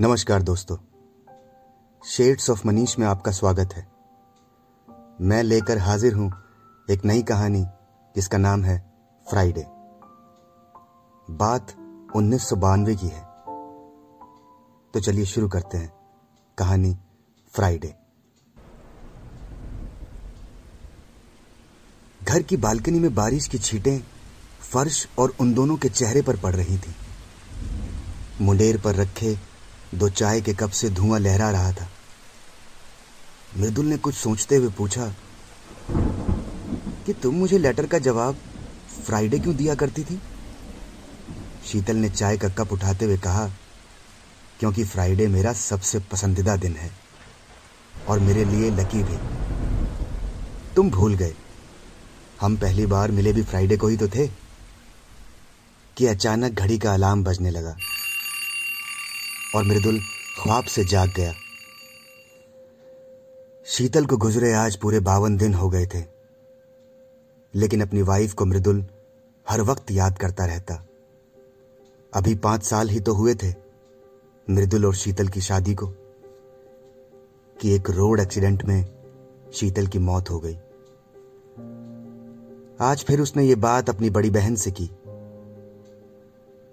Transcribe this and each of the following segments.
नमस्कार दोस्तों। Shades of Manish में आपका स्वागत है। मैं लेकर हाजिर हूँ एक नई कहानी, जिसका नाम है फ्राइडे बात उन्नीस सौ बानवे की है। तो चलिए शुरू करते हैं कहानी फ्राइडे घर की बालकनी में बारिश की छींटें फर्श और उन दोनों के चेहरे पर पड़ रही थी। मुंडेर पर रखे दो चाय के कप से धुआँ लहरा रहा था। मृदुल ने कुछ सोचते हुए पूछा, कि तुम मुझे लेटर का जवाब फ्राइडे क्यों दिया करती थी? शीतल ने चाय का कप उठाते हुए कहा, क्योंकि फ्राइडे मेरा सबसे पसंदीदा दिन है और मेरे लिए लकी भी। तुम भूल गए। हम पहली बार मिले भी फ्राइडे को ही तो थे कि अचानक घड़ी का अलार्म बजने लगा। और मृदुल ख्वाब से जाग गया। शीतल को गुजरे आज पूरे बावन दिन हो गए थे, लेकिन अपनी वाइफ को मृदुल हर वक्त याद करता रहता। अभी पाँच साल ही तो हुए थे मृदुल और शीतल की शादी को, कि एक रोड एक्सीडेंट में शीतल की मौत हो गई। आज फिर उसने ये बात अपनी बड़ी बहन से की।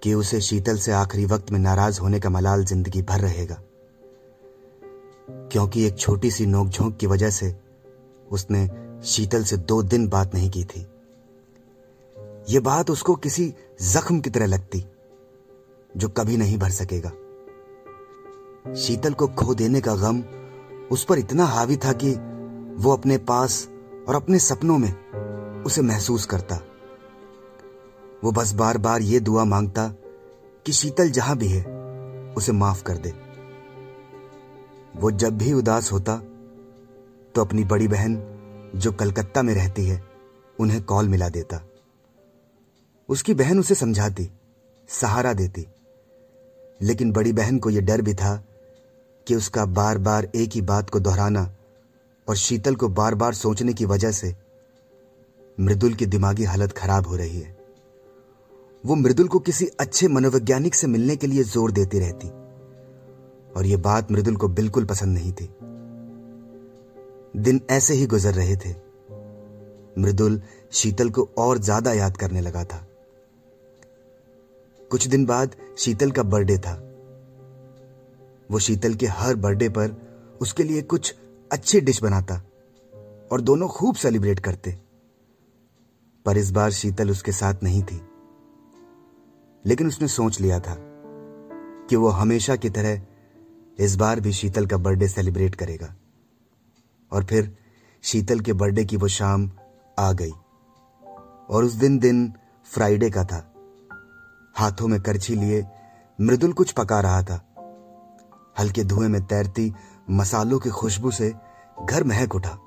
कि उसे शीतल से आखिरी वक्त में नाराज़ होने का मलाल ज़िंदगी भर रहेगा। क्योंकि एक छोटी सी नोकझोंक की वजह से उसने शीतल से दो दिन बात नहीं की थी। यह बात उसको किसी जख्म की तरह लगती, जो कभी नहीं भर सकेगा। शीतल को खो देने का गम उस पर इतना हावी था कि वो अपने पास और अपने सपनों में उसे महसूस करता। वो बस बार बार ये दुआ माँगता कि शीतल जहाँ भी है, उसे माफ़ कर दे। वो जब भी उदास होता तो अपनी बड़ी बहन जो कलकत्ता में रहती है, उन्हें कॉल मिला देता। उसकी बहन उसे समझाती, सहारा देती। लेकिन बड़ी बहन को यह डर भी था कि उसका बार बार एक ही बात को दोहराना और शीतल को बार बार सोचने की वजह से मृदुल की दिमागी हालत खराब हो रही है। वो मृदुल को किसी अच्छे मनोवैज्ञानिक से मिलने के लिए ज़ोर देती रहती। और यह बात मृदुल को बिल्कुल पसंद नहीं थी। दिन ऐसे ही गुजर रहे थे। मृदुल शीतल को और ज़्यादा याद करने लगा था। कुछ दिन बाद शीतल का बर्थडे था। वो शीतल के हर बर्थडे पर उसके लिए कुछ अच्छी डिश बनाता और दोनों खूब सेलिब्रेट करते। पर इस बार शीतल उसके साथ नहीं थी। लेकिन उसने सोच लिया था कि वो हमेशा की तरह इस बार भी शीतल का बर्थडे सेलिब्रेट करेगा। और फिर शीतल के बर्थडे की वो शाम आ गई। और उस दिन दिन फ्राइडे का था। हाथों में करछी लिए मृदुल कुछ पका रहा था। हल्के धुएँ में तैरती मसालों की खुशबू से घर महक उठा।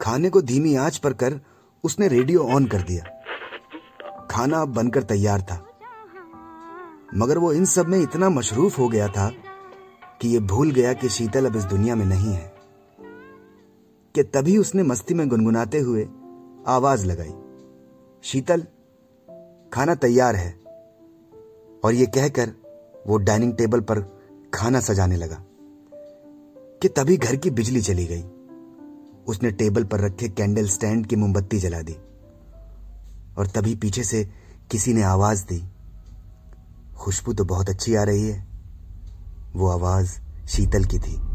खाने को धीमी आँच पर कर उसने रेडियो ऑन कर दिया। खाना बनकर तैयार था। मगर वो इन सब में इतना मशरूफ हो गया था कि ये भूल गया कि शीतल अब इस दुनिया में नहीं है। कि तभी उसने मस्ती में गुनगुनाते हुए आवाज़ लगाई, शीतल, खाना तैयार है। और ये कहकर वो डाइनिंग टेबल पर खाना सजाने लगा, कि तभी घर की बिजली चली गई। उसने टेबल पर रखे कैंडल स्टैंड की मोमबत्ती जला दी। और तभी पीछे से किसी ने आवाज़ दी। खुशबू तो बहुत अच्छी आ रही है। वो आवाज़ शीतल की थी।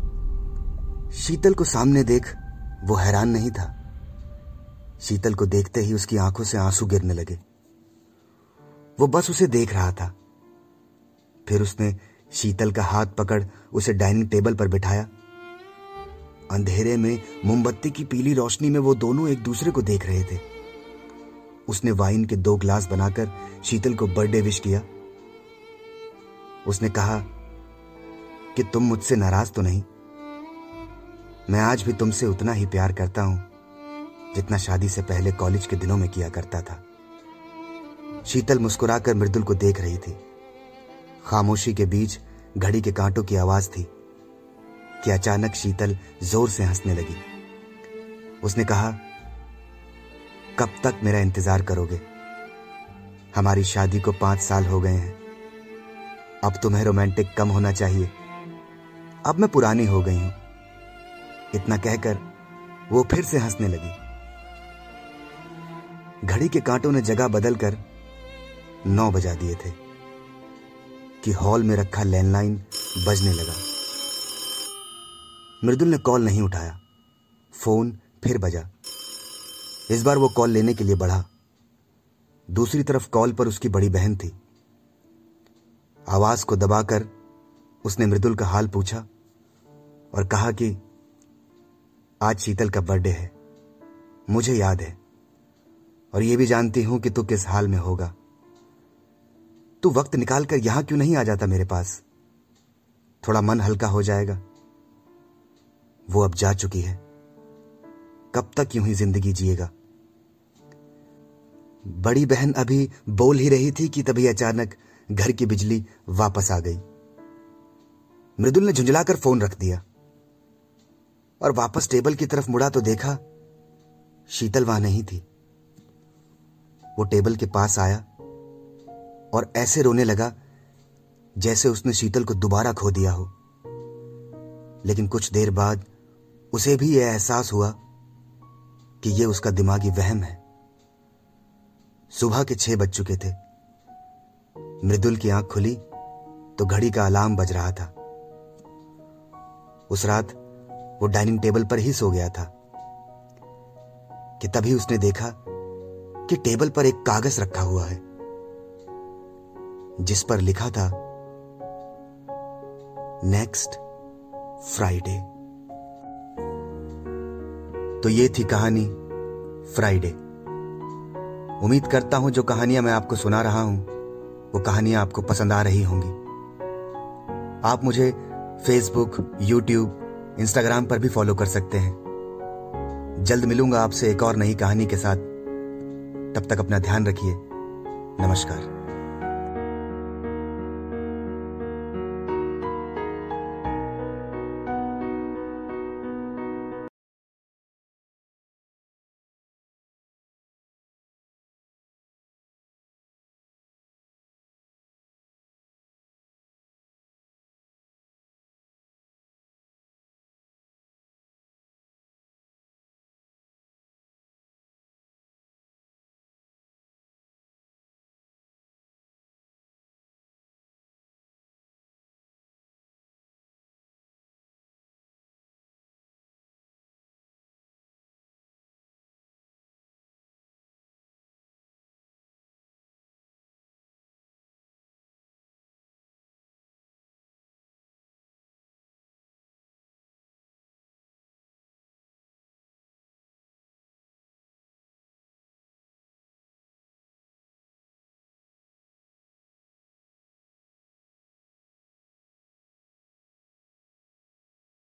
शीतल को सामने देख वो हैरान नहीं था। शीतल को देखते ही उसकी आँखों से आँसू गिरने लगे। वो बस उसे देख रहा था। फिर उसने शीतल का हाथ पकड़ उसे डाइनिंग टेबल पर बिठाया। अंधेरे में मोमबत्ती की पीली रोशनी में वो दोनों एक दूसरे को देख रहे थे। उसने वाइन के दो ग्लास बनाकर शीतल को बर्थडे विश किया। उसने कहा कि तुम मुझसे नाराज़ तो नहीं। मैं आज भी तुमसे उतना ही प्यार करता हूँ, जितना शादी से पहले कॉलेज के दिनों में किया करता था। शीतल मुस्कुराकर मृदुल को देख रही थी। खामोशी के बीच घड़ी के कांटों की आवाज़ थी कि अचानक शीतल ज़ोर से हंसने लगी। उसने कहा कब तक मेरा इंतज़ार करोगे? हमारी शादी को पाँच साल हो गए हैं। अब तुम्हें रोमांटिक कम होना चाहिए। अब मैं पुरानी हो गई हूँ। इतना कहकर वो फिर से हंसने लगी। घड़ी के कांटों ने जगह बदलकर नौ बजा दिए थे कि हॉल में रखा लैंडलाइन बजने लगा। मृदुल ने कॉल नहीं उठाया। फ़ोन फिर बजा। इस बार वो कॉल लेने के लिए बढ़ा। दूसरी तरफ़ कॉल पर उसकी बड़ी बहन थी। आवाज़ को दबाकर उसने मृदुल का हाल पूछा और कहा कि, आज शीतल का बर्थडे है। मुझे याद है। और यह भी जानती हूँ कि तू किस हाल में होगा। तू वक्त निकालकर यहाँ क्यों नहीं आ जाता मेरे पास? थोड़ा मन हल्का हो जाएगा। वो अब जा चुकी है। कब तक यूँ ही ज़िंदगी जिएगा? बड़ी बहन अभी बोल ही रही थी कि तभी अचानक घर की बिजली वापस आ गई। मृदुल ने झुंझलाकर फ़ोन रख दिया और वापस टेबल की तरफ़ मुड़ा तो देखा शीतल वहाँ नहीं थी। वो टेबल के पास आया और ऐसे रोने लगा जैसे उसने शीतल को दोबारा खो दिया हो। लेकिन कुछ देर बाद उसे भी यह एहसास हुआ कि यह उसका दिमागी वहम है। सुबह के छह बज चुके थे। मृदुल की आँख खुली तो घड़ी का अलार्म बज रहा था। उस रात वो डाइनिंग टेबल पर ही सो गया था, कि तभी उसने देखा कि टेबल पर एक कागज़ रखा हुआ है, जिस पर लिखा था, नेक्स्ट फ्राइडे। तो ये थी कहानी फ्राइडे। उम्मीद करता हूँ जो कहानियाँ मैं आपको सुना रहा हूँ, वो कहानियाँ आपको पसंद आ रही होंगी। आप मुझे फेसबुक यूट्यूब इंस्टाग्राम पर भी फॉलो कर सकते हैं। जल्द मिलूँगा आपसे एक और नई कहानी के साथ। तब तक अपना ध्यान रखिए। नमस्कार।